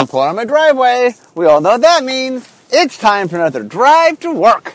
I'm pulling on my driveway. We all know what that means. It's time for another drive to work.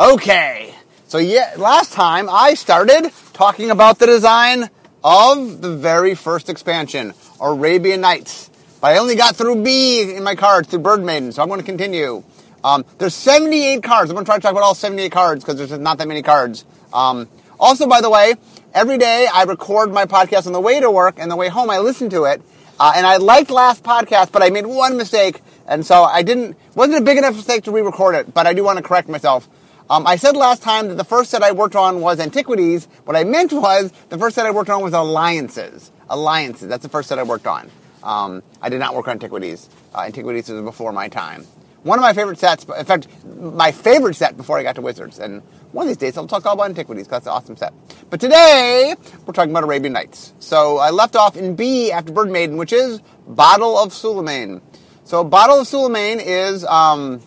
Okay. So yeah, last time I started talking about the design of the very first expansion, Arabian Nights. But I only got through B in my cards through Bird Maiden, so I'm going to continue. Um, there's 78 cards. I'm going to try to talk about all 78 cards because there's not that many cards. Um, also, by the way, every day I record my podcast on the way to work and the way home I listen to it. Uh, and I liked last podcast, but I made one mistake, and so I didn't wasn't a big enough mistake to re-record it. But I do want to correct myself. Um, I said last time that the first set I worked on was antiquities. What I meant was the first set I worked on was alliances. Alliances. That's the first set I worked on. Um, I did not work on antiquities. Uh, antiquities was before my time. One of my favorite sets, in fact, my favorite set before I got to Wizards. And one of these days I'll talk all about antiquities because that's an awesome set. But today we're talking about Arabian Nights. So I left off in B after Bird Maiden, which is Bottle of Suleiman. So Bottle of Suleiman is um,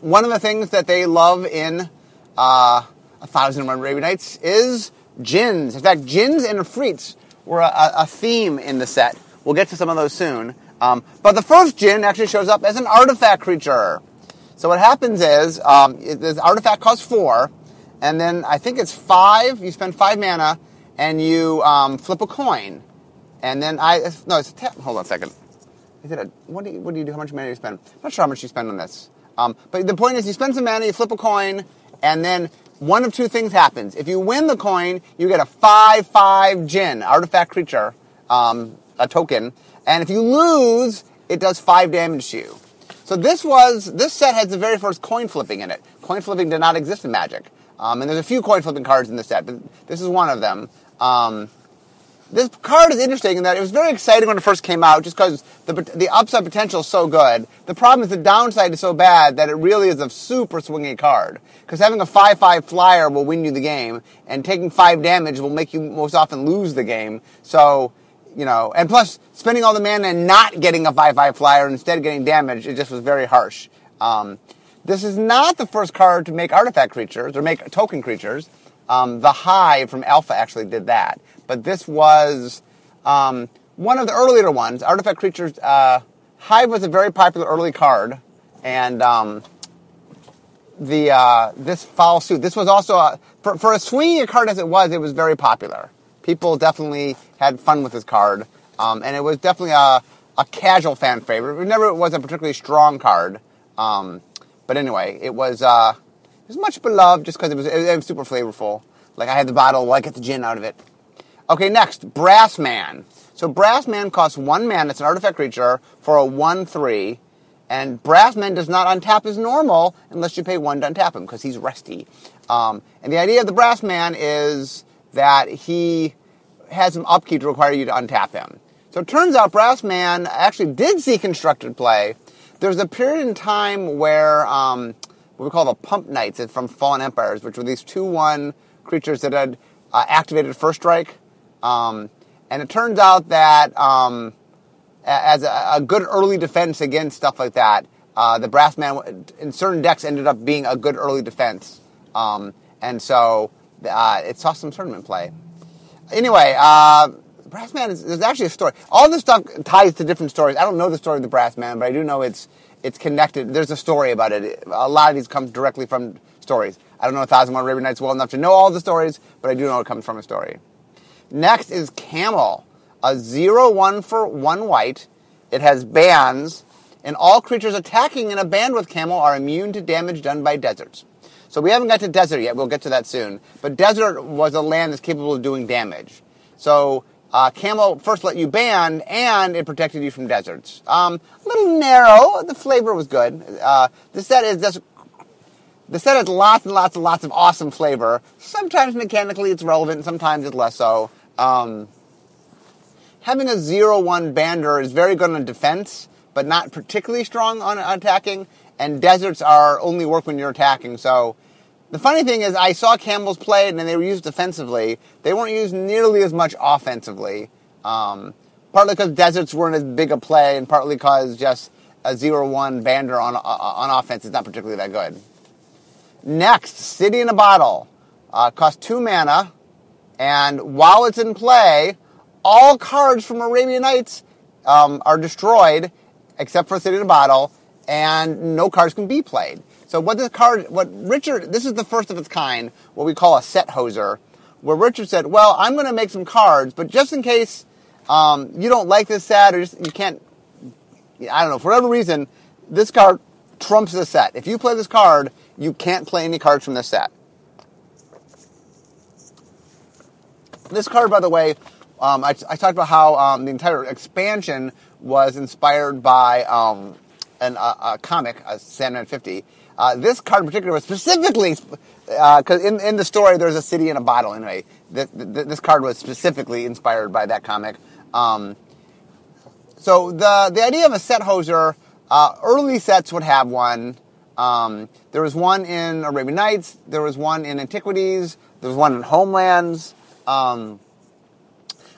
one of the things that they love in uh, A Thousand and One Arabian Nights is gins. In fact, gins and afrits were a, a theme in the set. We'll get to some of those soon. Um, but the first jinn actually shows up as an artifact creature. So what happens is um, it, this artifact costs four, and then I think it's five. You spend five mana, and you um, flip a coin, and then I no, it's a tap. Hold on a second. Is it a, what do you what do you do? How much mana do you spend? I'm not sure how much you spend on this. Um, but the point is, you spend some mana, you flip a coin, and then one of two things happens. If you win the coin, you get a five-five jinn artifact creature, um, a token, and if you lose, it does five damage to you. So this was this set has the very first coin flipping in it. Coin flipping did not exist in Magic, um, and there's a few coin flipping cards in the set, but this is one of them. Um, this card is interesting in that it was very exciting when it first came out, just because the the upside potential is so good. The problem is the downside is so bad that it really is a super swingy card. Because having a five five flyer will win you the game, and taking five damage will make you most often lose the game. So you know, and plus spending all the mana and not getting a 5-5 flyer and instead getting damage, it just was very harsh. Um, this is not the first card to make artifact creatures or make token creatures. Um, the Hive from Alpha actually did that, but this was um, one of the earlier ones. Artifact creatures. Uh, Hive was a very popular early card, and um, the uh, this foul suit. This was also a, for for a swinging card as it was. It was very popular people definitely had fun with this card, um, and it was definitely a, a casual fan favorite. It never was a particularly strong card, um, but anyway, it was uh, it was much beloved just because it was, it was super flavorful. Like I had the bottle, well, I get the gin out of it. Okay, next, Brass Man. So Brass Man costs one mana. It's an artifact creature for a one-three. And Brass Man does not untap as normal unless you pay one to untap him because he's rusty. Um, and the idea of the Brass Man is that he has some upkeep to require you to untap him. So it turns out Brass Man actually did see constructed play. There's a period in time where um, what we call the Pump Knights from Fallen Empires, which were these 2 1 creatures that had uh, activated First Strike. Um, and it turns out that um, as a, a, good early defense against stuff like that, uh, the Brass Man in certain decks ended up being a good early defense. Um, and so uh, it saw some tournament play. Anyway, uh, Brass Man is there's actually a story. All this stuff ties to different stories. I don't know the story of the Brass Man, but I do know it's it's connected. There's a story about it. A lot of these come directly from stories. I don't know a thousand one Arabian Nights well enough to know all the stories, but I do know it comes from a story. Next is Camel, a zero one for one white. It has bands, and all creatures attacking in a band with Camel are immune to damage done by deserts. So we haven't got to desert yet. We'll get to that soon. But desert was a land that's capable of doing damage. So uh, Camel first let you ban, and it protected you from deserts. Um, a little narrow. The flavor was good. Uh, the set is just the set has lots and lots and lots of awesome flavor. Sometimes mechanically it's relevant, sometimes it's less so. Um, having a zero-one bander is very good on defense, but not particularly strong on attacking. And deserts are only work when you're attacking, so the funny thing is, I saw Camels play, and they were used defensively. They weren't used nearly as much offensively. Um, partly because deserts weren't as big a play, and partly because just a zero-one bander on on offense is not particularly that good. Next, City in a Bottle uh, costs two mana, and while it's in play, all cards from Arabian Nights um, are destroyed except for City in a Bottle, and no cards can be played. So what this card, what Richard, this is the first of its kind, what we call a set hoser, where Richard said, "Well, I'm going to make some cards, but just in case um, you don't like this set or just, you can't, I don't know, for whatever reason, this card trumps the set. If you play this card, you can't play any cards from this set." This card, by the way, um, I, I, talked about how um, the entire expansion was inspired by um, an, a comic, a Sandman 50. Uh, this card in particular was specifically, because uh, in, in the story there's a city in a bottle anyway. This, this card was specifically inspired by that comic. Um, so the, the idea of a set hoser, uh, early sets would have one. Um, there was one in Arabian Nights, there was one in Antiquities, there was one in Homelands. Um,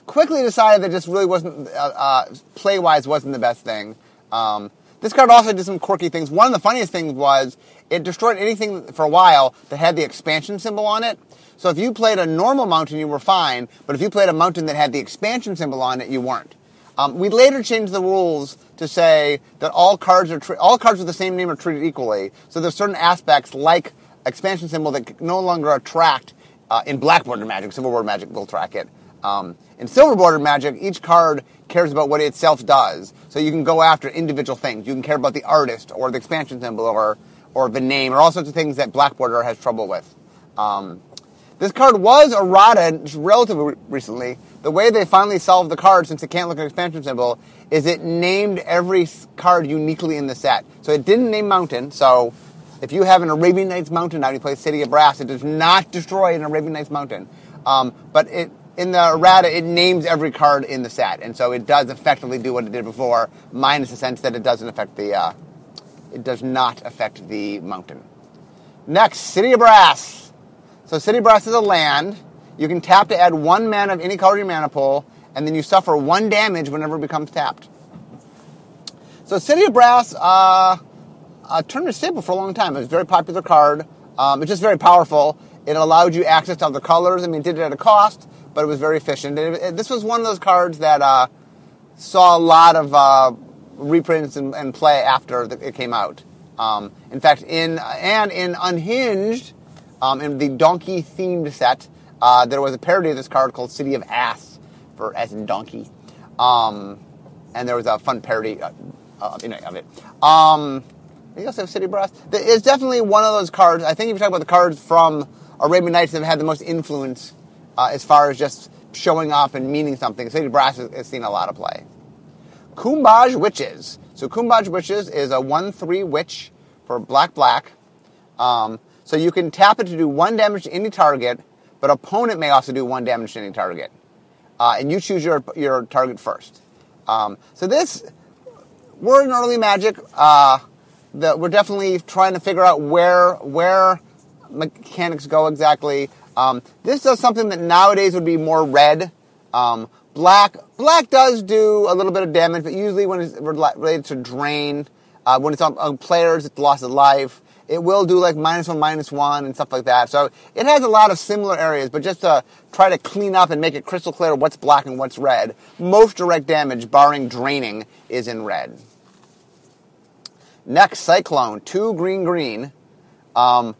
quickly decided that just really wasn't, uh, uh, play wise, wasn't the best thing. Um, this card also did some quirky things. One of the funniest things was it destroyed anything for a while that had the expansion symbol on it. So if you played a normal mountain, you were fine, but if you played a mountain that had the expansion symbol on it, you weren't. Um, we later changed the rules to say that all cards are tre- all cards with the same name are treated equally. So there's certain aspects like expansion symbol that no longer attract uh, in black border magic. Silver border magic will track it. Um, in silver border magic, each card cares about what it itself does. So you can go after individual things. You can care about the artist or the expansion symbol or or the name or all sorts of things that black border has trouble with. Um, this card was errata relatively recently. The way they finally solved the card, since it can't look at an expansion symbol, is it named every card uniquely in the set. So it didn't name Mountain. So if you have an Arabian Nights Mountain and you play City of Brass, it does not destroy an Arabian Nights Mountain. Um, but it in the errata, it names every card in the set, and so it does effectively do what it did before, minus the sense that it doesn't affect the, uh, it does not affect the mountain. Next, City of Brass. So City of Brass is a land. You can tap to add one mana of any color to your mana pool, and then you suffer one damage whenever it becomes tapped. So City of Brass uh, uh, turned to staple for a long time. It was a very popular card. Um, it's just very powerful. It allowed you access to other colors. I mean, it did it at a cost but it was very efficient. It, it, this was one of those cards that uh, saw a lot of uh, reprints and, and, play after the, it came out. Um, in fact, in and in Unhinged, um, in the donkey themed set, uh, there was a parody of this card called City of Ass, for as in donkey, um, and there was a fun parody uh, of it. Um, you also have City Brass. It's definitely one of those cards. I think if you talk about the cards from Arabian Nights that have had the most influence uh, as far as just showing up and meaning something. City Brass has, has seen a lot of play. Cuombajj Witches. So Cuombajj Witches is a 1-3 witch for black black. Um, so you can tap it to do one damage to any target, but opponent may also do one damage to any target. Uh, and you choose your, your target first. Um, so this, we're in early magic. Uh, the, we're definitely trying to figure out where where mechanics go exactly. Um, this does something that nowadays would be more red. Um, black black does do a little bit of damage, but usually when it's related to drain, uh, when it's on, on, players, it's loss of life. It will do like minus one, minus one, and stuff like that. So it has a lot of similar areas, but just to try to clean up and make it crystal clear what's black and what's red, most direct damage, barring draining, is in red. Next, Cyclone, two green green. Um,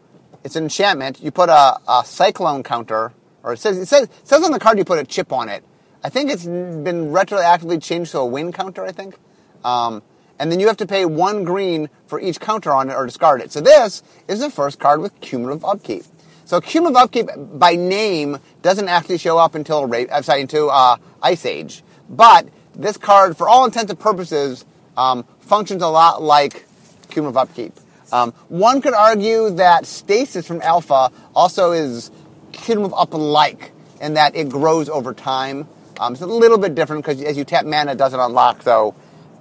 it's an enchantment. You put a, a cyclone counter, or it says, it says it says on the card you put a chip on it. I think it's been retroactively changed to a wind counter. I think, um, and then you have to pay one green for each counter on it or discard it. So this is the first card with cumulative upkeep. So cumulative upkeep by name doesn't actually show up until I'm sorry, into uh, Ice Age, but this card, for all intents and purposes, um, functions a lot like cumulative upkeep. Um, one could argue that stasis from alpha also is move up like in that it grows over time. Um, it's a little bit different because as you tap mana, it doesn't unlock, so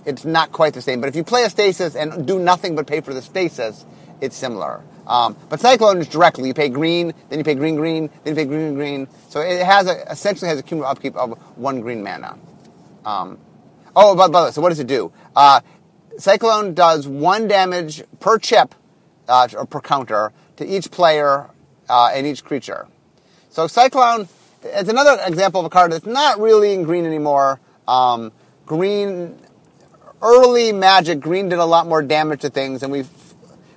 it's not quite the same. But if you play a stasis and do nothing but pay for the stasis, it's similar. Um, but Cyclone is directly. You pay green, then you pay green, green, then you pay green, green. So it has a, essentially has a cumulative upkeep of one green mana. Um, oh, by, by the way, so what does it do? Uh, Cyclone does one damage per chip uh, or per counter to each player uh, and each creature. So Cyclone is another example of a card that's not really in green anymore. Um, green early Magic, green did a lot more damage to things, and we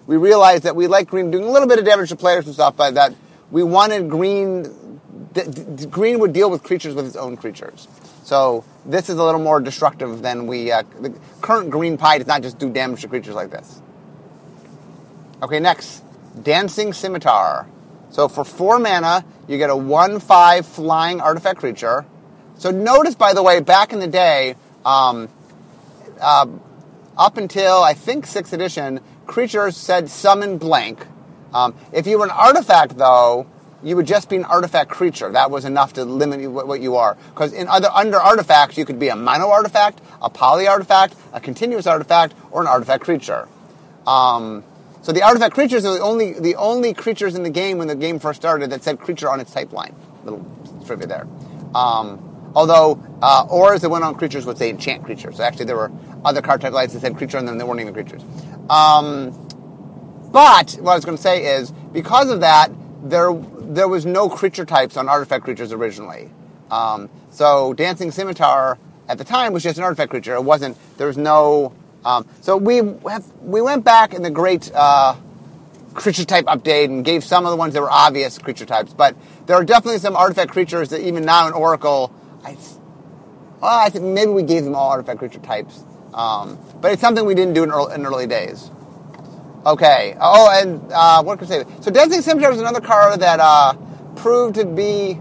we realized that we like green doing a little bit of damage to players and stuff, but that we wanted green. D- d- green would deal with creatures with its own creatures. So this is a little more destructive than we. Uh, the current green pie does not just do damage to creatures like this. Okay, next, Dancing Scimitar. So for four mana, you get a one-five flying artifact creature. So notice, by the way, back in the day, um, uh, up until I think sixth edition, creatures said summon blank. Um, if you were an artifact, though, you would just be an artifact creature. That was enough to limit you, what, you are. Because in other under artifacts, you could be a mono artifact, a poly artifact, a continuous artifact, or an artifact creature. Um, so the artifact creatures are the only the only creatures in the game when the game first started that said creature on its type line. Little trivia there. Um, although uh, auras that went on creatures would say enchant creatures. So actually, there were other card type lines that said creature and then they weren't even creatures. Um, but what I was going to say is because of that, there there was no creature types on artifact creatures originally. Um, so dancing scimitar at the time was just an artifact creature. It wasn't. There was no. Um, so we have, we went back in the great uh, creature type update and gave some of the ones that were obvious creature types, but there are definitely some artifact creatures that even now in Oracle, I, well, I think maybe we gave them all artifact creature types, um, but it's something we didn't do in early, in early days. Okay. Oh, and uh, what can I say? So Dancing Scimitar was another card that uh, proved to be.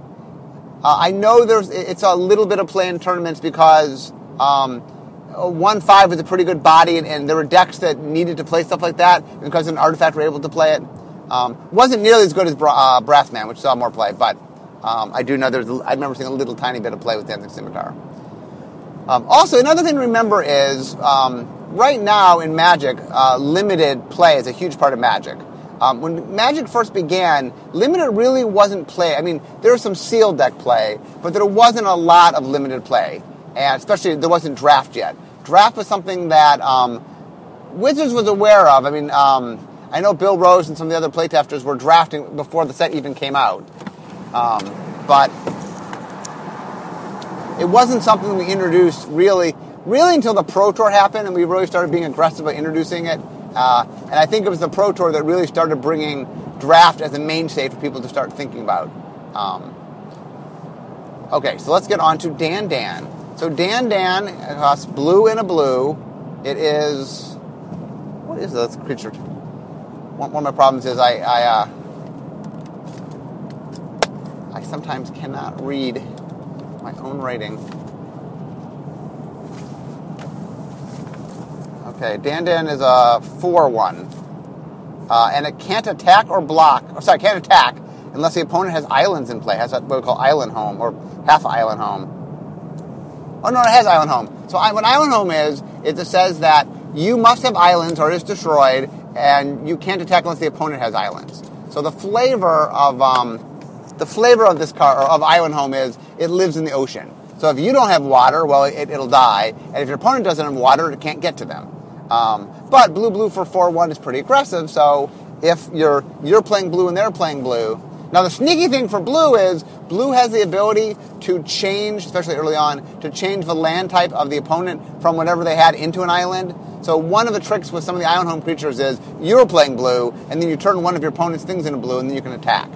Uh, I know there's it's a little bit of play in tournaments because um, one five was a pretty good body, and, and, there were decks that needed to play stuff like that because an artifact were able to play it. Um, wasn't nearly as good as Bra- uh, Brassman, which saw more play, but um, I do know there's. I remember seeing a little tiny bit of play with Dancing Scimitar. Um, also, another thing to remember is um, right now in Magic, uh, limited play is a huge part of Magic. Um, when Magic first began, limited really wasn't play. I mean, there was some sealed deck play, but there wasn't a lot of limited play, and especially there wasn't draft yet. Draft was something that um, Wizards was aware of. I mean, um, I know Bill Rose and some of the other playtesters were drafting before the set even came out, um, but it wasn't something we introduced really really until the Pro Tour happened and we really started being aggressive about introducing it. Uh, and I think it was the Pro Tour that really started bringing draft as a mainstay for people to start thinking about. Um, okay, so let's get on to Dan Dan. So Dan Dan costs blue and a blue. It is what is this creature? One, one of my problems is I I, uh, I sometimes cannot read my own writing. Okay, Dan Dan is a 4 1. Uh, and it can't attack or block. Or sorry, can't attack unless the opponent has islands in play. Has what we call island home or half island home. Oh no, it has island home. So I, what island home is, it says that you must have islands or it's destroyed, and you can't attack unless the opponent has islands. So the flavor of um, the flavor of this car or of island home is it lives in the ocean. So if you don't have water, well, it, will die, and if your opponent doesn't have water, it can't get to them. Um, but blue blue for 4-1 is pretty aggressive, so if you're you're playing blue and they're playing blue. Now the sneaky thing for blue is blue has the ability to change, especially early on, to change the land type of the opponent from whatever they had into an island. So one of the tricks with some of the island home creatures is you're playing blue, and then you turn one of your opponent's things into blue, and then you can attack.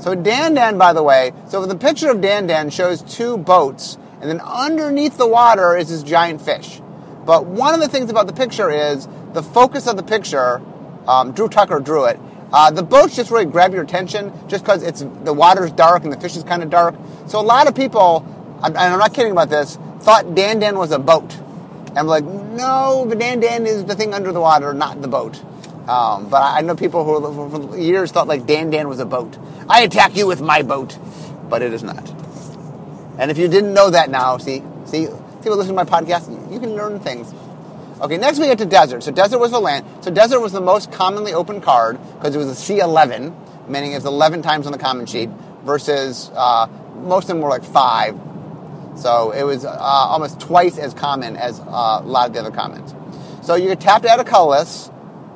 So Dan Dan, by the way, so the picture of Dan Dan shows two boats, and then underneath the water is this giant fish. But one of the things about the picture is the focus of the picture. Um, Drew Tucker drew it. Uh, the boats just really grab your attention just because it's the water's dark and the fish is kind of dark. So a lot of people, and I'm not kidding about this, thought Dan Dan was a boat. And I'm like, no, the Dan Dan is the thing under the water, not the boat. Um, but I know people who for years thought like Dan Dan was a boat. I attack you with my boat, but it is not. And if you didn't know that now, see, see, people listen to my podcast, you can learn things. Okay, next we get to Desert. So Desert was the land. So Desert was the most commonly opened card because it was a C11, meaning it's 11 times on the common sheet, versus uh, most of them were like five. So it was uh, almost twice as common as uh, a lot of the other commons. So you could tap to add a colorless,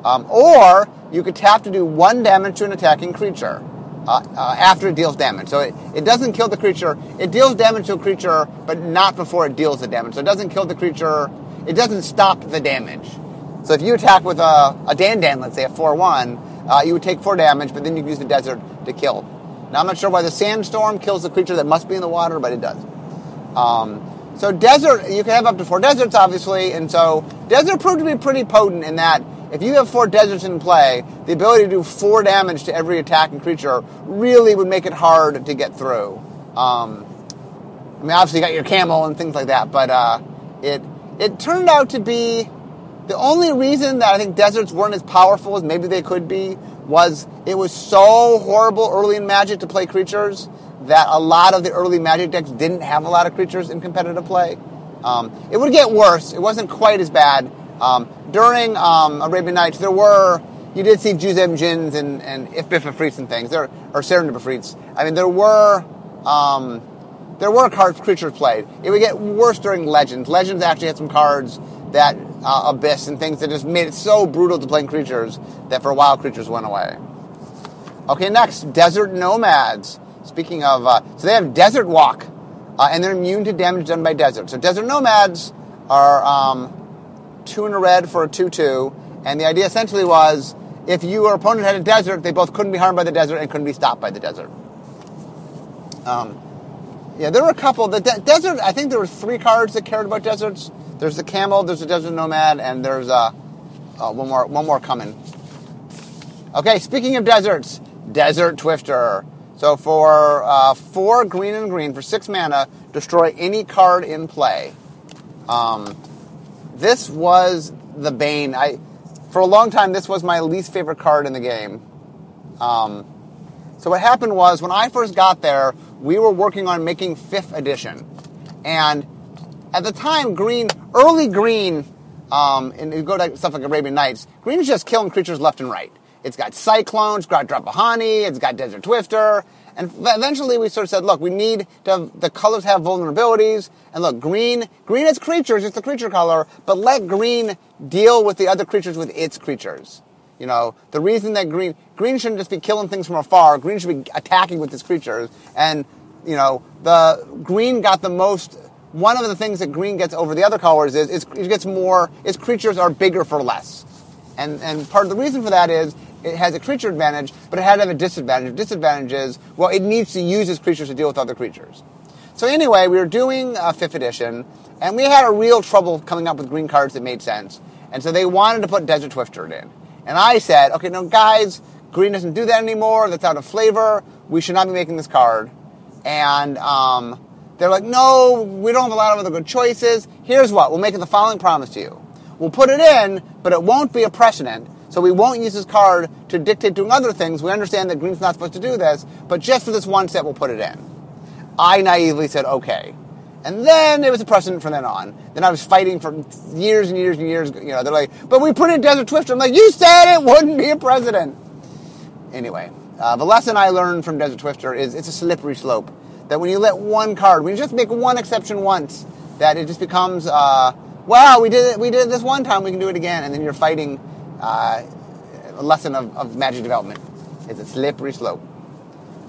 um, or you could tap to do one damage to an attacking creature uh, uh, after it deals damage. So it, it doesn't kill the creature. It deals damage to a creature, but not before it deals the damage. So it doesn't kill the creature. it doesn't stop the damage. So if you attack with a, a Dan Dan, let's say a 4 1, uh, you would take 4 damage, but then you can use the desert to kill. Now, I'm not sure why the sandstorm kills the creature that must be in the water, but it does. Um, so, desert, you can have up to four deserts, obviously, and so desert proved to be pretty potent in that if you have four deserts in play, the ability to do four damage to every attacking creature really would make it hard to get through. Um, I mean, obviously, you got your camel and things like that, but uh, it it turned out to be the only reason that I think deserts weren't as powerful as maybe they could be was it was so horrible early in Magic to play creatures that a lot of the early Magic decks didn't have a lot of creatures in competitive play. Um, it would get worse. It wasn't quite as bad. Um, during um, Arabian Nights, there were you did see Juzam Djinns and and If and things there or Serendib I mean, there were um, there were cards creatures played. It would get worse during Legends. Legends actually had some cards that uh, Abyss and things that just made it so brutal to play creatures that for a while creatures went away. Okay, next, Desert Nomads. Speaking of, uh, so they have Desert Walk, uh, and they're immune to damage done by desert. So Desert Nomads are um, two in a red for a 2-2, and the idea essentially was if your opponent had a desert, they both couldn't be harmed by the desert and couldn't be stopped by the desert. Um, yeah, there were a couple. The de- desert, I think there were three cards that cared about deserts. There's the camel, there's the desert nomad, and there's uh, uh, one more one more coming. Okay, speaking of deserts, Desert Twister. So for uh, four green and green for six mana, destroy any card in play. Um, this was the bane. I for a long time this was my least favorite card in the game. Um, so what happened was when I first got there, we were working on making fifth edition. And at the time, green, early green, um, and you go to stuff like Arabian Nights, green is just killing creatures left and right. It's got Cyclones, it's got Drop-a-Honey, it's got Desert Twister. And eventually we sort of said, look, we need to have, the colors have vulnerabilities. And look, green, green is creatures, it's the creature color, but let green deal with the other creatures with its creatures. You know, the reason that green green shouldn't just be killing things from afar. Green should be attacking with its creatures. And you know, the green got the most. One of the things that green gets over the other colors is, it gets more. Its creatures are bigger for less. And and part of the reason for that is it has a creature advantage, but it had to have a disadvantage. Disadvantage is well, it needs to use its creatures to deal with other creatures. So anyway, we were doing a fifth edition, and we had a real trouble coming up with green cards that made sense. And so they wanted to put Desert Twister in. And I said, okay, no, guys, green doesn't do that anymore. That's out of flavor. We should not be making this card. And um, they're like, no, we don't have a lot of other good choices. Here's what we'll make the following promise to you. We'll put it in, but it won't be a precedent. So we won't use this card to dictate doing other things. We understand that green's not supposed to do this, but just for this one set, we'll put it in. I naively said, okay. And then it was a precedent from then on. Then I was fighting for years and years and years. You know, they're like, but we put in Desert Twister. I'm like, you said it wouldn't be a precedent. Anyway, uh, the lesson I learned from Desert Twister is it's a slippery slope. That when you let one card, when you just make one exception once, that it just becomes, uh, wow, we did it, we did it this one time, we can do it again, and then you're fighting uh, a lesson of, of magic development. It's a slippery slope.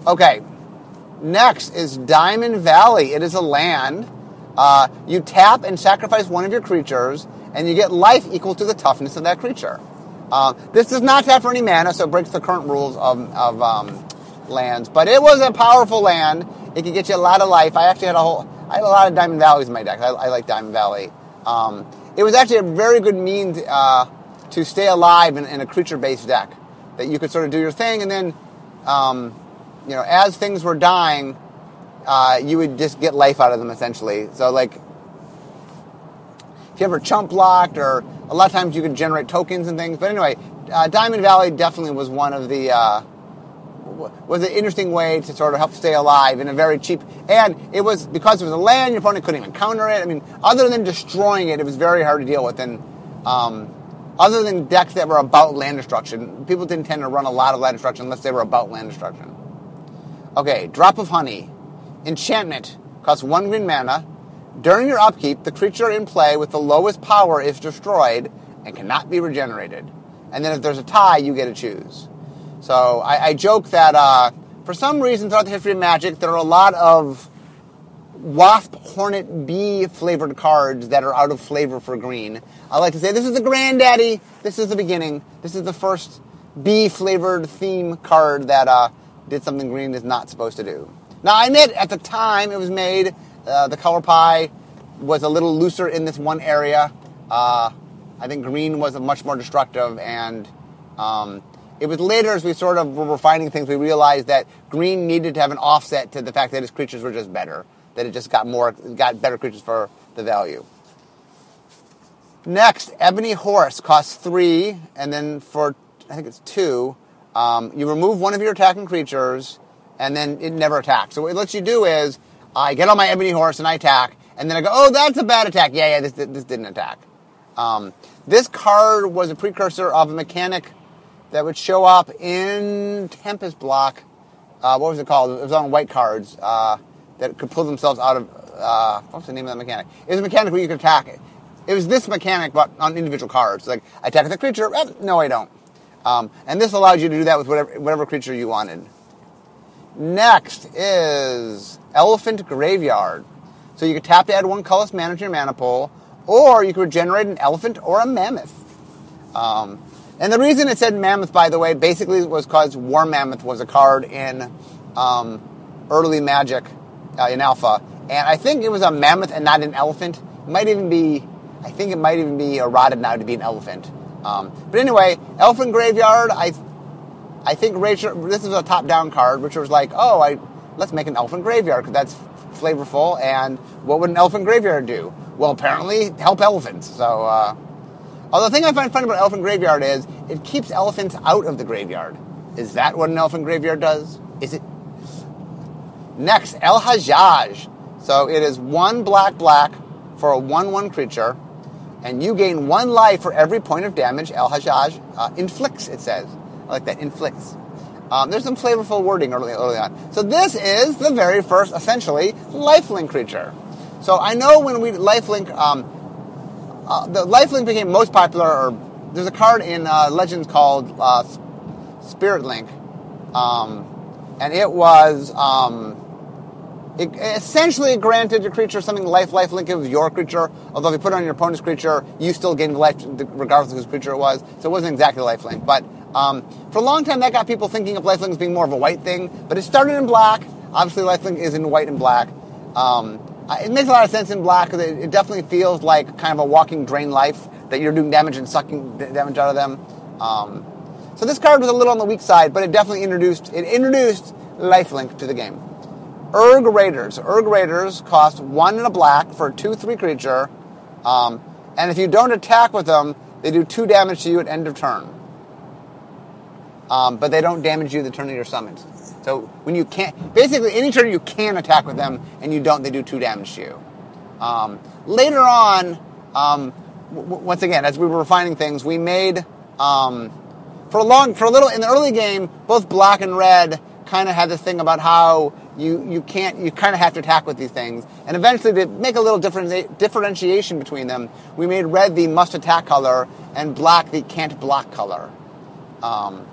Okay, Next is Diamond Valley. It is a land. Uh, you tap and sacrifice one of your creatures, and you get life equal to the toughness of that creature. Uh, this does not tap for any mana, so it breaks the current rules of, of um, lands. But it was a powerful land. It could get you a lot of life. I actually had a whole, I had a lot of Diamond Valleys in my deck. I, I like Diamond Valley. Um, it was actually a very good means uh, to stay alive in, in a creature-based deck. That you could sort of do your thing, and then um, you know, as things were dying, uh, you would just get life out of them essentially. So like, if you ever chump blocked, or a lot of times you could generate tokens and things. But anyway, uh, Diamond Valley definitely was one of the uh, was an interesting way to sort of help stay alive in a very cheap. And it was because it was a land, your opponent couldn't even counter it. I mean, other than destroying it, it was very hard to deal with. And um, other than decks that were about land destruction, people didn't tend to run a lot of land destruction unless they were about land destruction. Okay, Drop of Honey. Enchantment. Costs one green mana. During your upkeep, the creature in play with the lowest power is destroyed and cannot be regenerated. And then if there's a tie, you get to choose. So I, I joke that uh, for some reason throughout the history of Magic, there are a lot of wasp, hornet, bee flavored cards that are out of flavor for green. I like to say this is the granddaddy. This is the beginning. This is the first bee flavored theme card that uh, did something green is not supposed to do. Now I admit at the time it was made, uh, the color pie was a little looser in this one area. Uh, I think green was much more destructive, and um, it was later as we sort of were refining things, we realized that green needed to have an offset to the fact that its creatures were just better, that it just got more, got better creatures for the value. Next, Ebony Horse costs three, and then for I think it's two, um, you remove one of your attacking creatures, and then it never attacks. So what it lets you do is I get on my Ebony Horse and I attack, and then I go, oh, that's a bad attack. Yeah, yeah, this, this didn't attack. Um, this card was a precursor of a mechanic that would show up in Tempest Block. Uh, what was it called? It was on white cards uh, that could pull themselves out of. Uh, what's the name of that mechanic? It was a mechanic where you could attack it. It was this mechanic, but on individual cards. Like, I attack the creature. Eh, no, I don't. Um, and this allows you to do that with whatever, whatever creature you wanted. Next is Elephant Graveyard. So you could tap to add one colorless mana to your mana pool, or you could regenerate an elephant or a mammoth. Um, and the reason it said mammoth, by the way, basically was because War Mammoth was a card in um, early Magic uh, in Alpha, and I think it was a mammoth and not an elephant. It might even be, I think it might even be eroded now to be an elephant. Um, but anyway, Elephant Graveyard, I, I think Rachel, this is a top-down card, which was like, oh, I let's make an Elephant Graveyard because that's flavorful. And what would an Elephant Graveyard do? Well, apparently help elephants. So. Uh, Although the thing I find funny about Elephant Graveyard is it keeps elephants out of the graveyard. Is that what an elephant graveyard does? Is it? Next, El Hajjaj. So it is one black black for a 1 1 creature, and you gain one life for every point of damage El Hajjaj uh, inflicts, it says. I like that, inflicts. Um, there's some flavorful wording early, early on. So this is the very first, essentially, lifelink creature. So I know when we lifelink, um, uh, the lifelink became most popular. Or there's a card in uh, Legends called uh, Spirit Link, um, and it was um, it essentially granted your creature something life. Lifelink of your creature. Although if you put it on your opponent's creature, you still gain life regardless of whose creature it was. So it wasn't exactly lifelink, but um, for a long time that got people thinking of lifelink as being more of a white thing. But it started in black. Obviously, lifelink is in white and black. Um, it makes a lot of sense in black because it, it, definitely feels like kind of a walking drain life that you're doing damage and sucking damage out of them. Um, so this card was a little on the weak side, but it definitely introduced it introduced lifelink to the game. Erg Raiders. Erg Raiders cost one and a black for a two three creature, um, and if you don't attack with them, they do two damage to you at end of turn. Um, but they don't damage you the turn of your summons. So when you can't, basically any turn you can attack with them and you don't, they do two damage to you. Um, later on, um, w- once again, as we were refining things, we made um, for a long, for a little in the early game, both black and red kind of had this thing about how you you can't you kind of have to attack with these things, and eventually to make a little different differentiation between them, we made red the must attack color and black the can't block color. Um,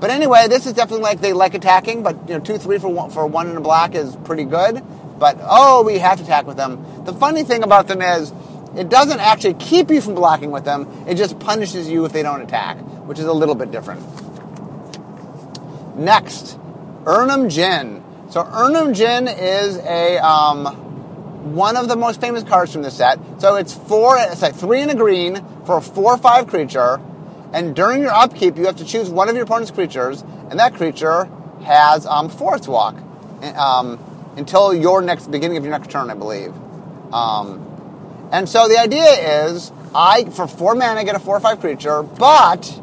but anyway, this is definitely like they like attacking, but you know, two, three for one, for one in a black is pretty good. But oh, we have to attack with them. The funny thing about them is, it doesn't actually keep you from blocking with them. It just punishes you if they don't attack, which is a little bit different. Next, Erhnam Djinn. So Erhnam Djinn is a um, one of the most famous cards from the set. So it's four, it's like three in a green for a four or five creature and during your upkeep, you have to choose one of your opponent's creatures, and that creature has um, Forest Walk um, until your next beginning of your next turn, I believe. Um, and so the idea is, I for four mana get a four or five creature, but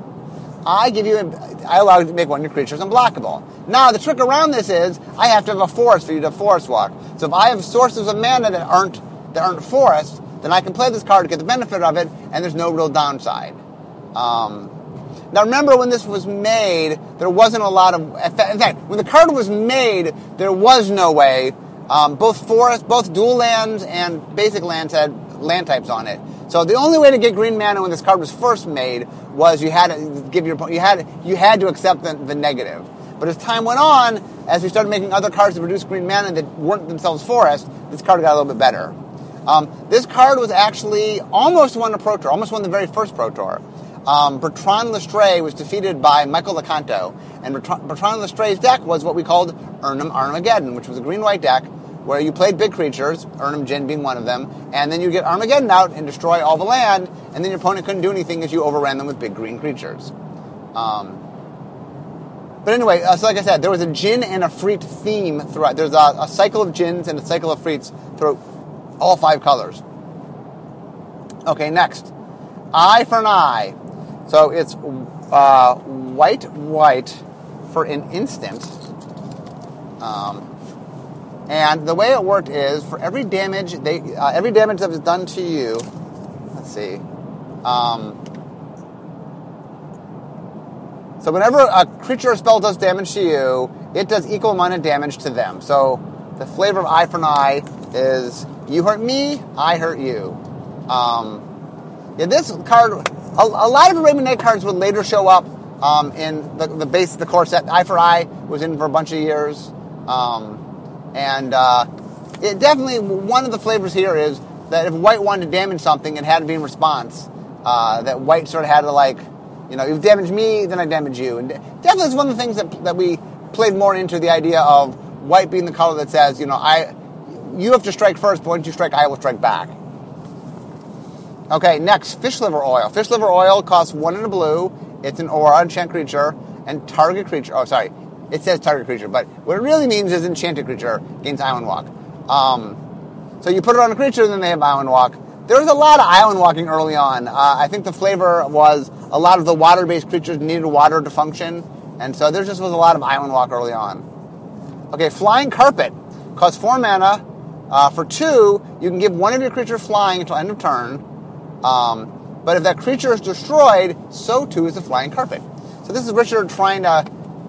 I give you, a, I allow you to make one of your creatures unblockable. Now the trick around this is, I have to have a forest for you to forest walk. So if I have sources of mana that aren't that aren't forest, then I can play this card to get the benefit of it, and there's no real downside. Um, now remember when this was made, there wasn't a lot of. In fact, when the card was made, there was no way. Um, both forest, both dual lands and basic lands had land types on it. So the only way to get green mana when this card was first made was you had to give your you had you had to accept the, the negative. But as time went on, as we started making other cards that produced green mana that weren't themselves forest, this card got a little bit better. Um, this card was actually almost won a Pro Tour, almost won the very first Pro Tour. Um, Bertrand Lestrée was defeated by Michael Loconto, and Bertrand Lestrée's deck was what we called Erhnam Armageddon, which was a green-white deck where you played big creatures, Erhnam Djinn being one of them, and then you get Armageddon out and destroy all the land, and then your opponent couldn't do anything as you overran them with big green creatures. Um, but anyway, uh, so like I said, there was a Djinn and Efreet theme throughout. There's a, a cycle of Djinns and a cycle of Efreets throughout all five colors. Okay, next. Eye for an eye. So it's uh, white, white for an instant. Um, and the way it worked is for every damage they uh, every damage that was done to you. Let's see. Um, so whenever a creature or spell does damage to you, it does equal amount of damage to them. So the flavor of eye for an eye is you hurt me, I hurt you. Um, yeah, this card, a, a lot of Arabian Night cards would later show up um, in the, the base of the core set. Eye for Eye was in for a bunch of years. Um, and uh, it definitely, one of the flavors here is that if white wanted to damage something, it had to be in response. Uh, that white sort of had to like, you know, you damage me, then I damage you. And definitely it's one of the things that, that we played more into the idea of white being the color that says, you know, I, you have to strike first, but once you strike, I will strike back. Okay, next, fish liver oil. Fish liver oil costs one in a blue. It's an aura enchant creature and target creature. Oh, sorry, it says target creature, but what it really means is enchanted creature gains island walk. Um, so you put it on a creature, and then they have island walk. There was a lot of island walking early on. Uh, I think the flavor was a lot of the water-based creatures needed water to function, and so there just was a lot of island walk early on. Okay, flying carpet costs four mana. Uh, for two, you can give one of your creatures flying until end of turn. Um, but if that creature is destroyed, so too is the flying carpet. So this is Richard trying to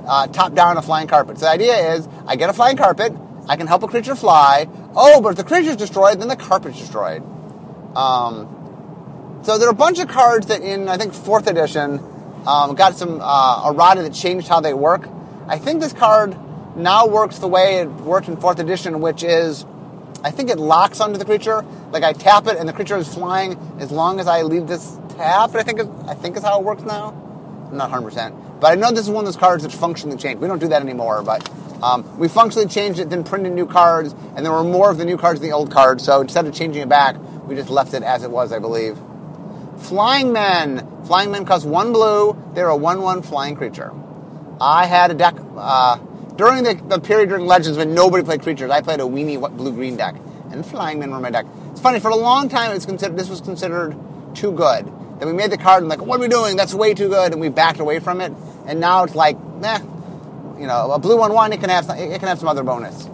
uh, top down a flying carpet. So the idea is I get a flying carpet, I can help a creature fly. Oh, but if the creature is destroyed, then the carpet's destroyed. Um, so there are a bunch of cards that in I think fourth edition um, got some uh, errata that changed how they work. I think this card now works the way it worked in fourth edition, which is I think it locks onto the creature. Like I tap it and the creature is flying as long as I leave this tap. I think I think is how it works now. I'm not 100. percent but I know this is one of those cards that functionally changed. We don't do that anymore, but um, we functionally changed it, then printed new cards, and there were more of the new cards than the old cards. So instead of changing it back, we just left it as it was, I believe. Flying Men. Flying Men cost one blue. They're a 1 1 flying creature. I had a deck uh, during the, the, period during Legends when nobody played creatures. I played a weenie blue green deck, and Flying Men were my deck. It's funny, for a long time, it's considered, this was considered too good. Then we made the card and like, what are we doing? That's way too good, and we backed away from it. And now it's like, nah, you know, a blue one one it can have some, it can have some other bonus.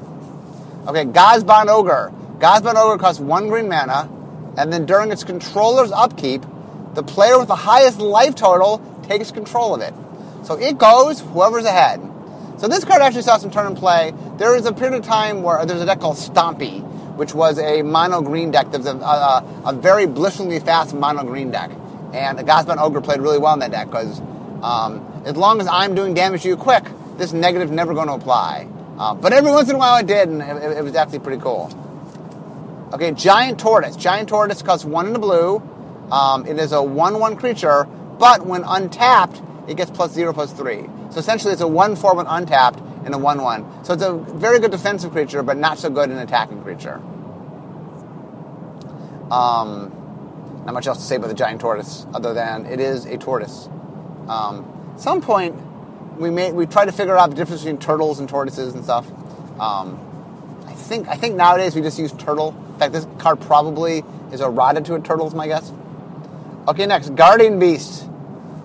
Okay, Ghazbán Ogre. Ghazbán Ogre costs one green mana, and then during its controller's upkeep, the player with the highest life total takes control of it. So it goes whoever's ahead. So this card actually saw some turn and play. There was a period of time where there's a deck called Stompy, which was a mono green deck. Was a, a, a very blisteringly fast mono green deck. And the Ghazbán Ogre played really well in that deck because um, as long as I'm doing damage to you quick, this negative never going to apply. Uh, but every once in a while it did, and it, it, was actually pretty cool. Okay, Giant Tortoise. Giant Tortoise costs one in the blue. Um, it is a 1 1 creature, but when untapped, it gets plus 0 plus 3. So essentially, it's a 1 4 when untapped and a 1 1. So it's a very good defensive creature, but not so good an attacking creature. Um, not much else to say about the giant tortoise other than it is a tortoise. Um, some point we made we tried to figure out the difference between turtles and tortoises and stuff. Um, I think I think nowadays we just use turtle. In fact, this card probably is errata to a turtle, is my guess. Okay, next Guardian Beast,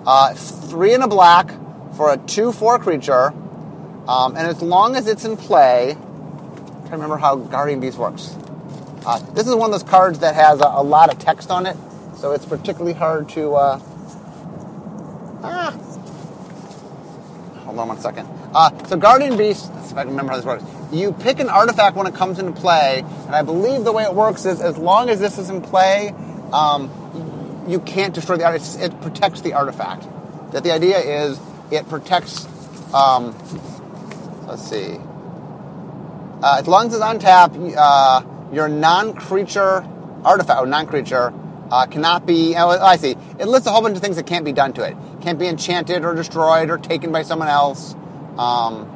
uh, three in a black for a two-four creature, um, and as long as it's in play, to remember how Guardian Beast works. Uh, this is one of those cards that has a, a, lot of text on it, so it's particularly hard to. Uh, ah, hold on one second. Uh, so Guardian Beast, let's see if I can remember how this works. You pick an artifact when it comes into play, and I believe the way it works is as long as this is in play, um, you can't destroy the artifact. It protects the artifact. That the idea is it protects um, let's see. Uh, as long as it's on tap, uh, your non-creature artifact, or non-creature, uh, cannot be. Oh, I see. It lists a whole bunch of things that can't be done to it. Can't be enchanted or destroyed or taken by someone else. Um,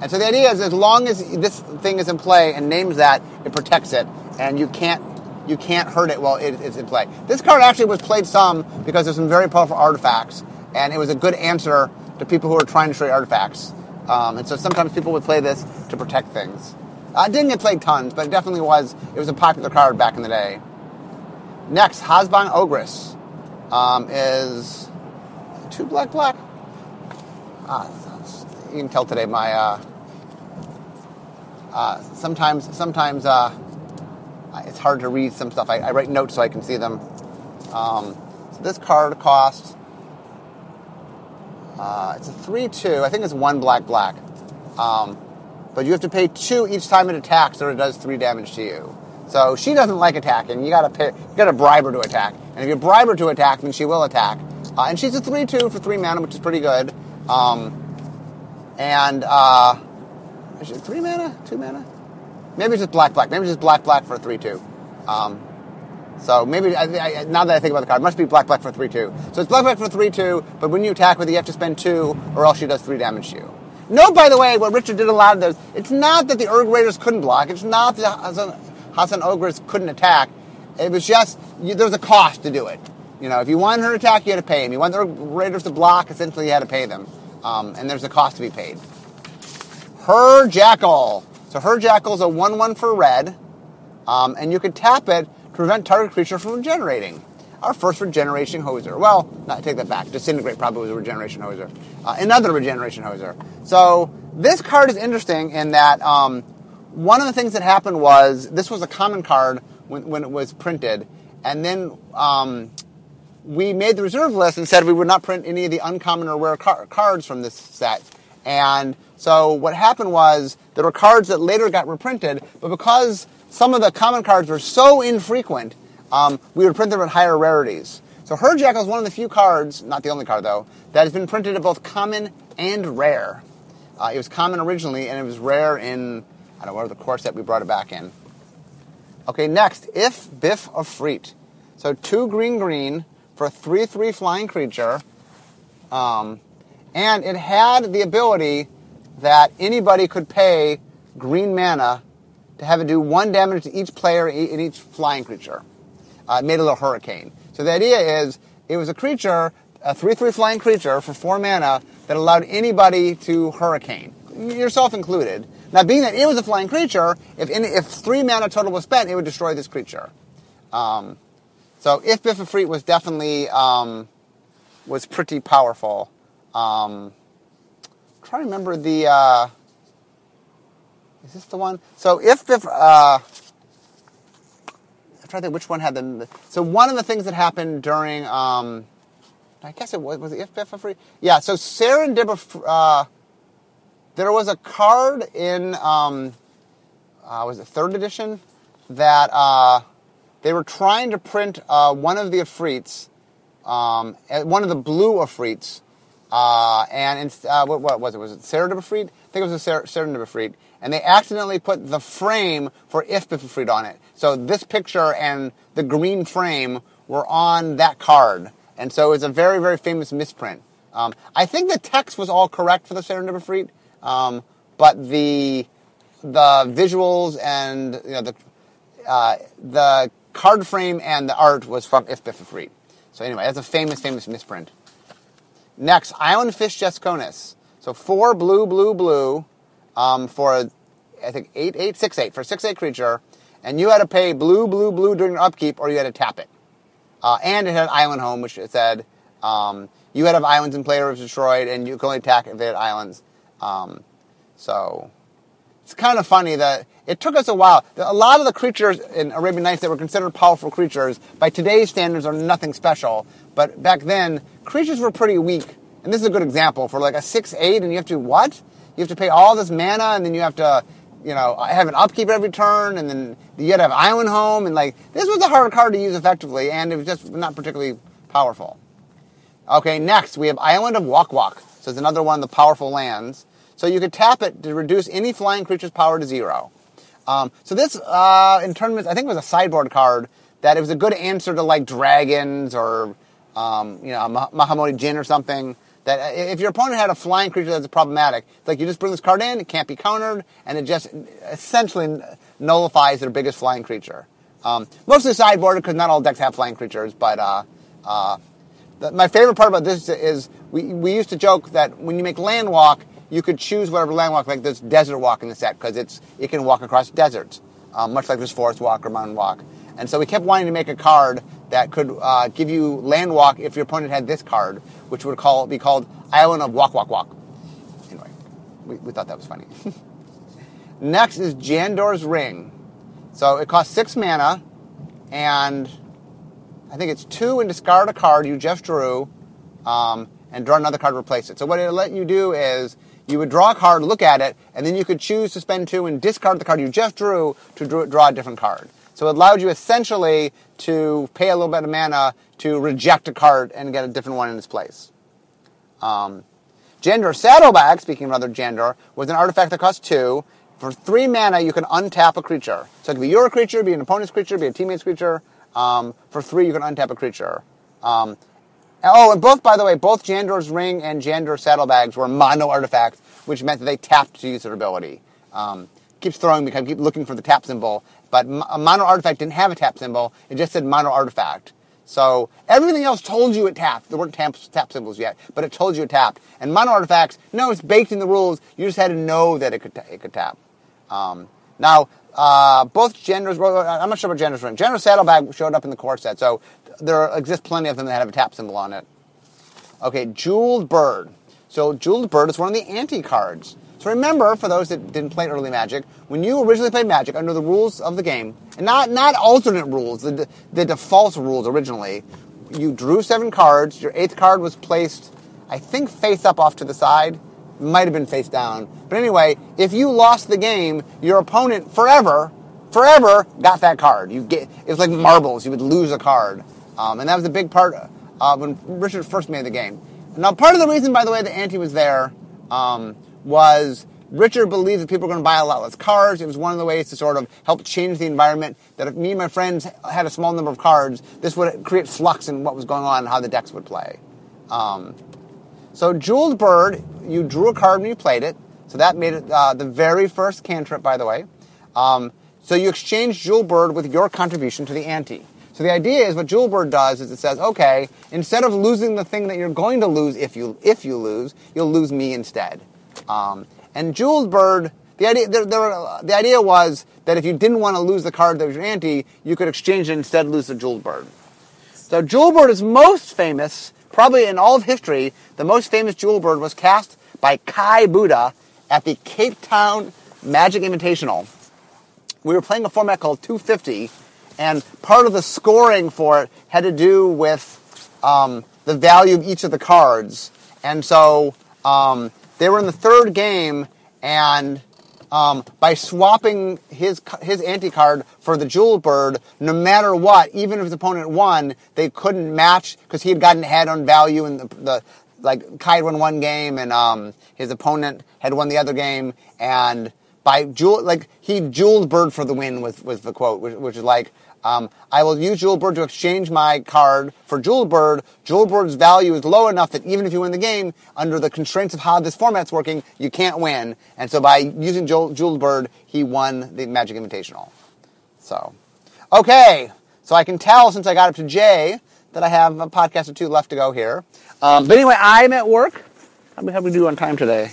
and so the idea is, as long as this thing is in play and names that, it protects it, and you can't you can't hurt it while it is in play. This card actually was played some because there's some very powerful artifacts, and it was a good answer to people who are trying to destroy artifacts. Um, and so sometimes people would play this to protect things. Uh, it didn't get played tons, but it definitely was. It was a popular card back in the day. Next, Hasran Ogress um, is two black black. Ah, you can tell today my uh, uh, sometimes sometimes uh, it's hard to read some stuff. I, I, write notes so I can see them. Um, so this card costs uh, it's a three two. I think it's one black black. Um, but you have to pay two each time it attacks, or it does three damage to you. So she doesn't like attacking. You gotta pay, you gotta bribe her to attack. And if you bribe her to attack, then she will attack. Uh, and she's a three two for three mana, which is pretty good. Um, and uh, is it three mana, two mana? Maybe it's just black black. Maybe it's just black black for a three two. Um, so maybe I, I, now that I think about the card, it must be black black for three two. So it's black black for three two. But when you attack with it, you have to spend two, or else she does three damage to you. No, by the way, what Richard did a lot of those. It's not that the Erg Raiders couldn't block. It's not that Hasran, Ogress couldn't attack. It was just you, there was a cost to do it. You know, if you wanted her to attack, you had to pay him. You wanted the Raiders to block, essentially, you had to pay them. Um, and there's a cost to be paid. Hurr Jackal. So Hurr Jackal is a 1 1 for red, um, and you can tap it to prevent target creature from regenerating. Our first regeneration hoser. Well, not take that back. Disintegrate probably was a regeneration hoser. Uh, another regeneration hoser. So this card is interesting in that um, one of the things that happened was this was a common card when, when it was printed, and then um, we made the reserve list and said we would not print any of the uncommon or rare car- cards from this set. And so what happened was there were cards that later got reprinted, but because some of the common cards were so infrequent, um, we would print them at higher rarities. So Hurr Jackal is one of the few cards, not the only card though, that has been printed at both common and rare. Uh, it was common originally, and it was rare in I don't know what the set we brought it back in. Okay, next, if Biff of Freet. So two green green for a 3 3 flying creature. Um, and it had the ability that anybody could pay green mana to have it do one damage to each player in each flying creature. Uh, it made a little hurricane. So the idea is it was a creature, a 3 3 flying creature for 4 mana that allowed anybody to hurricane, yourself included. Now, being that it was a flying creature, if, any, if 3 mana total was spent, it would destroy this creature. Um, so Ifh-Bíff was definitely um, was pretty powerful. Um, I'm trying to remember the. Uh, is this the one? So Ifh-Bíff. Uh, I'm trying to think which one had the. So one of the things that happened during. Um, I guess it was was it Ifh-Bíff Yeah. So Serendib. Uh, there was a card in. Um, uh, was it third edition that uh, they were trying to print uh, one of the Efreets, um, one of the blue Efreets, uh, and uh, what, what, was it? Was it Serendib Efreet? I think it was a Ser- Efreet. And they accidentally put the frame for Ifh-Bíff Efreet on it. So this picture and the green frame were on that card. And so it's a very, very famous misprint. Um, I think the text was all correct for the Serendib Efreet, um, but the the visuals and you know, the uh, the card frame and the art was from Ifh-Bíff Efreet. So anyway, that's a famous, famous misprint. Next, Island Fish Jasconius. So four blue, blue, blue um, for, a, I think, eight, eight, six, eight, for six, eight creature. And you had to pay blue, blue, blue during your upkeep or you had to tap it. Uh, and it had island home, which it said um, you had to have islands in play or it was destroyed and you could only attack if they had islands. Um, so it's kind of funny that it took us a while. A lot of the creatures in Arabian Nights that were considered powerful creatures, by today's standards, are nothing special. But back then, creatures were pretty weak. And this is a good example for like a 6 8, and you have to what? You have to pay all this mana, and then you have to, you know, have an upkeep every turn, and then you got to have Island Home, and like, this was a hard card to use effectively, and it was just not particularly powerful. Okay, next, we have Island of Wak Wak. It's another one of the powerful lands. So you could tap it to reduce any flying creature's power to zero. Um, so this, uh, in tournaments, I think it was a sideboard card that it was a good answer to like dragons or um, you know Mahamoti Djinn or something. That uh, if your opponent had a flying creature that's problematic, it's like you just bring this card in, it can't be countered, and it just essentially nullifies their biggest flying creature. Um, mostly sideboarded because not all decks have flying creatures, but uh, uh, my favorite part about this is we, we used to joke that when you make land walk, you could choose whatever land walk, like this desert walk in the set, because it's it can walk across deserts, um, much like this forest walk or mountain walk. And so we kept wanting to make a card that could uh, give you land walk if your opponent had this card, which would call be called Island of Walk Walk Walk. Anyway, we, we thought that was funny. Next is Jandor's Ring. So it costs six mana, and I think it's two and discard a card you just drew, um, and draw another card to replace it. So what it'll let you do is you would draw a card, look at it, and then you could choose to spend two and discard the card you just drew to draw a different card. So it allowed you essentially to pay a little bit of mana to reject a card and get a different one in its place. Um, Jandor Saddlebag, speaking of another Jandor, was an artifact that cost two. For three mana, you can untap a creature. So it could be your creature, be an opponent's creature, be a teammate's creature. Um, for three, you can untap a creature. Um, oh, and both, by the way, both Jandor's Ring and Jandor Saddlebags were mono artifacts, which meant that they tapped to use their ability. Um, keeps throwing me, I keep looking for the tap symbol, but a mono artifact didn't have a tap symbol, it just said mono artifact. So everything else told you it tapped. There weren't tap, tap symbols yet, but it told you it tapped. And mono artifacts, no, it's baked in the rules. You just had to know that it could, it could tap. Um, now, uh, both Jandors, I'm not sure about Jandors. Jandor Saddlebag showed up in the core set, so there exist plenty of them that have a tap symbol on it. Okay, Jeweled Bird. So Jeweled Bird is one of the anti cards. So remember, for those that didn't play early Magic, when you originally played Magic under the rules of the game, and not not alternate rules, the the default rules originally, you drew seven cards. Your eighth card was placed, I think, face up off to the side. Might have been face down. But anyway, if you lost the game, your opponent forever, forever got that card. You get it was like marbles. You would lose a card, um, and that was a big part uh, when Richard first made the game. Now, part of the reason, by the way, that ante was there um, was Richard believed that people were going to buy a lot less cards. It was one of the ways to sort of help change the environment. That if me and my friends had a small number of cards, this would create flux in what was going on and how the decks would play. Um, so Jeweled Bird, you drew a card when you played it. So that made it uh, the very first cantrip, by the way. Um, so you exchange Jeweled Bird with your contribution to the ante. So the idea is what Jeweled Bird does is it says, okay, instead of losing the thing that you're going to lose if you if you lose, you'll lose me instead. Um, and Jeweled Bird, the idea, there, there, the idea was that if you didn't want to lose the card that was your ante, you could exchange it and instead lose the Jeweled Bird. So Jeweled Bird is most famous, probably in all of history, the most famous jewel Bird was cast by Kai Budde at the Cape Town Magic Invitational. We were playing a format called 250, and part of the scoring for it had to do with um, the value of each of the cards. And so um, they were in the third game, and um, by swapping his his ante card for the jewel bird, no matter what, even if his opponent won, they couldn't match because he had gotten ahead on value in the, the like Kai won one game and um, his opponent had won the other game, and by jewel like he jeweled bird for the win was was the quote, which, which is like um, I will use Jewelbird to exchange my card for Jewelbird. Jewelbird's value is low enough that even if you win the game, under the constraints of how this format's working, you can't win. And so by using Jewel, Jewel he won the Magic Invitational. So, okay. So I can tell since I got up to J that I have a podcast or two left to go here. Um, but anyway, I'm at work. How do we do on time today?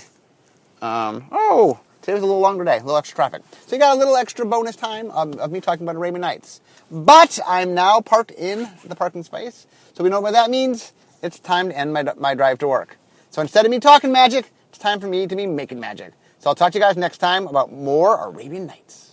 Um, oh, Today was a little longer day, a little extra traffic. So you got a little extra bonus time of, of me talking about Arabian Nights. But I'm now parked in the parking space, so we know what that means. It's time to end my, my drive to work. So instead of me talking magic, it's time for me to be making magic. So I'll talk to you guys next time about more Arabian Nights.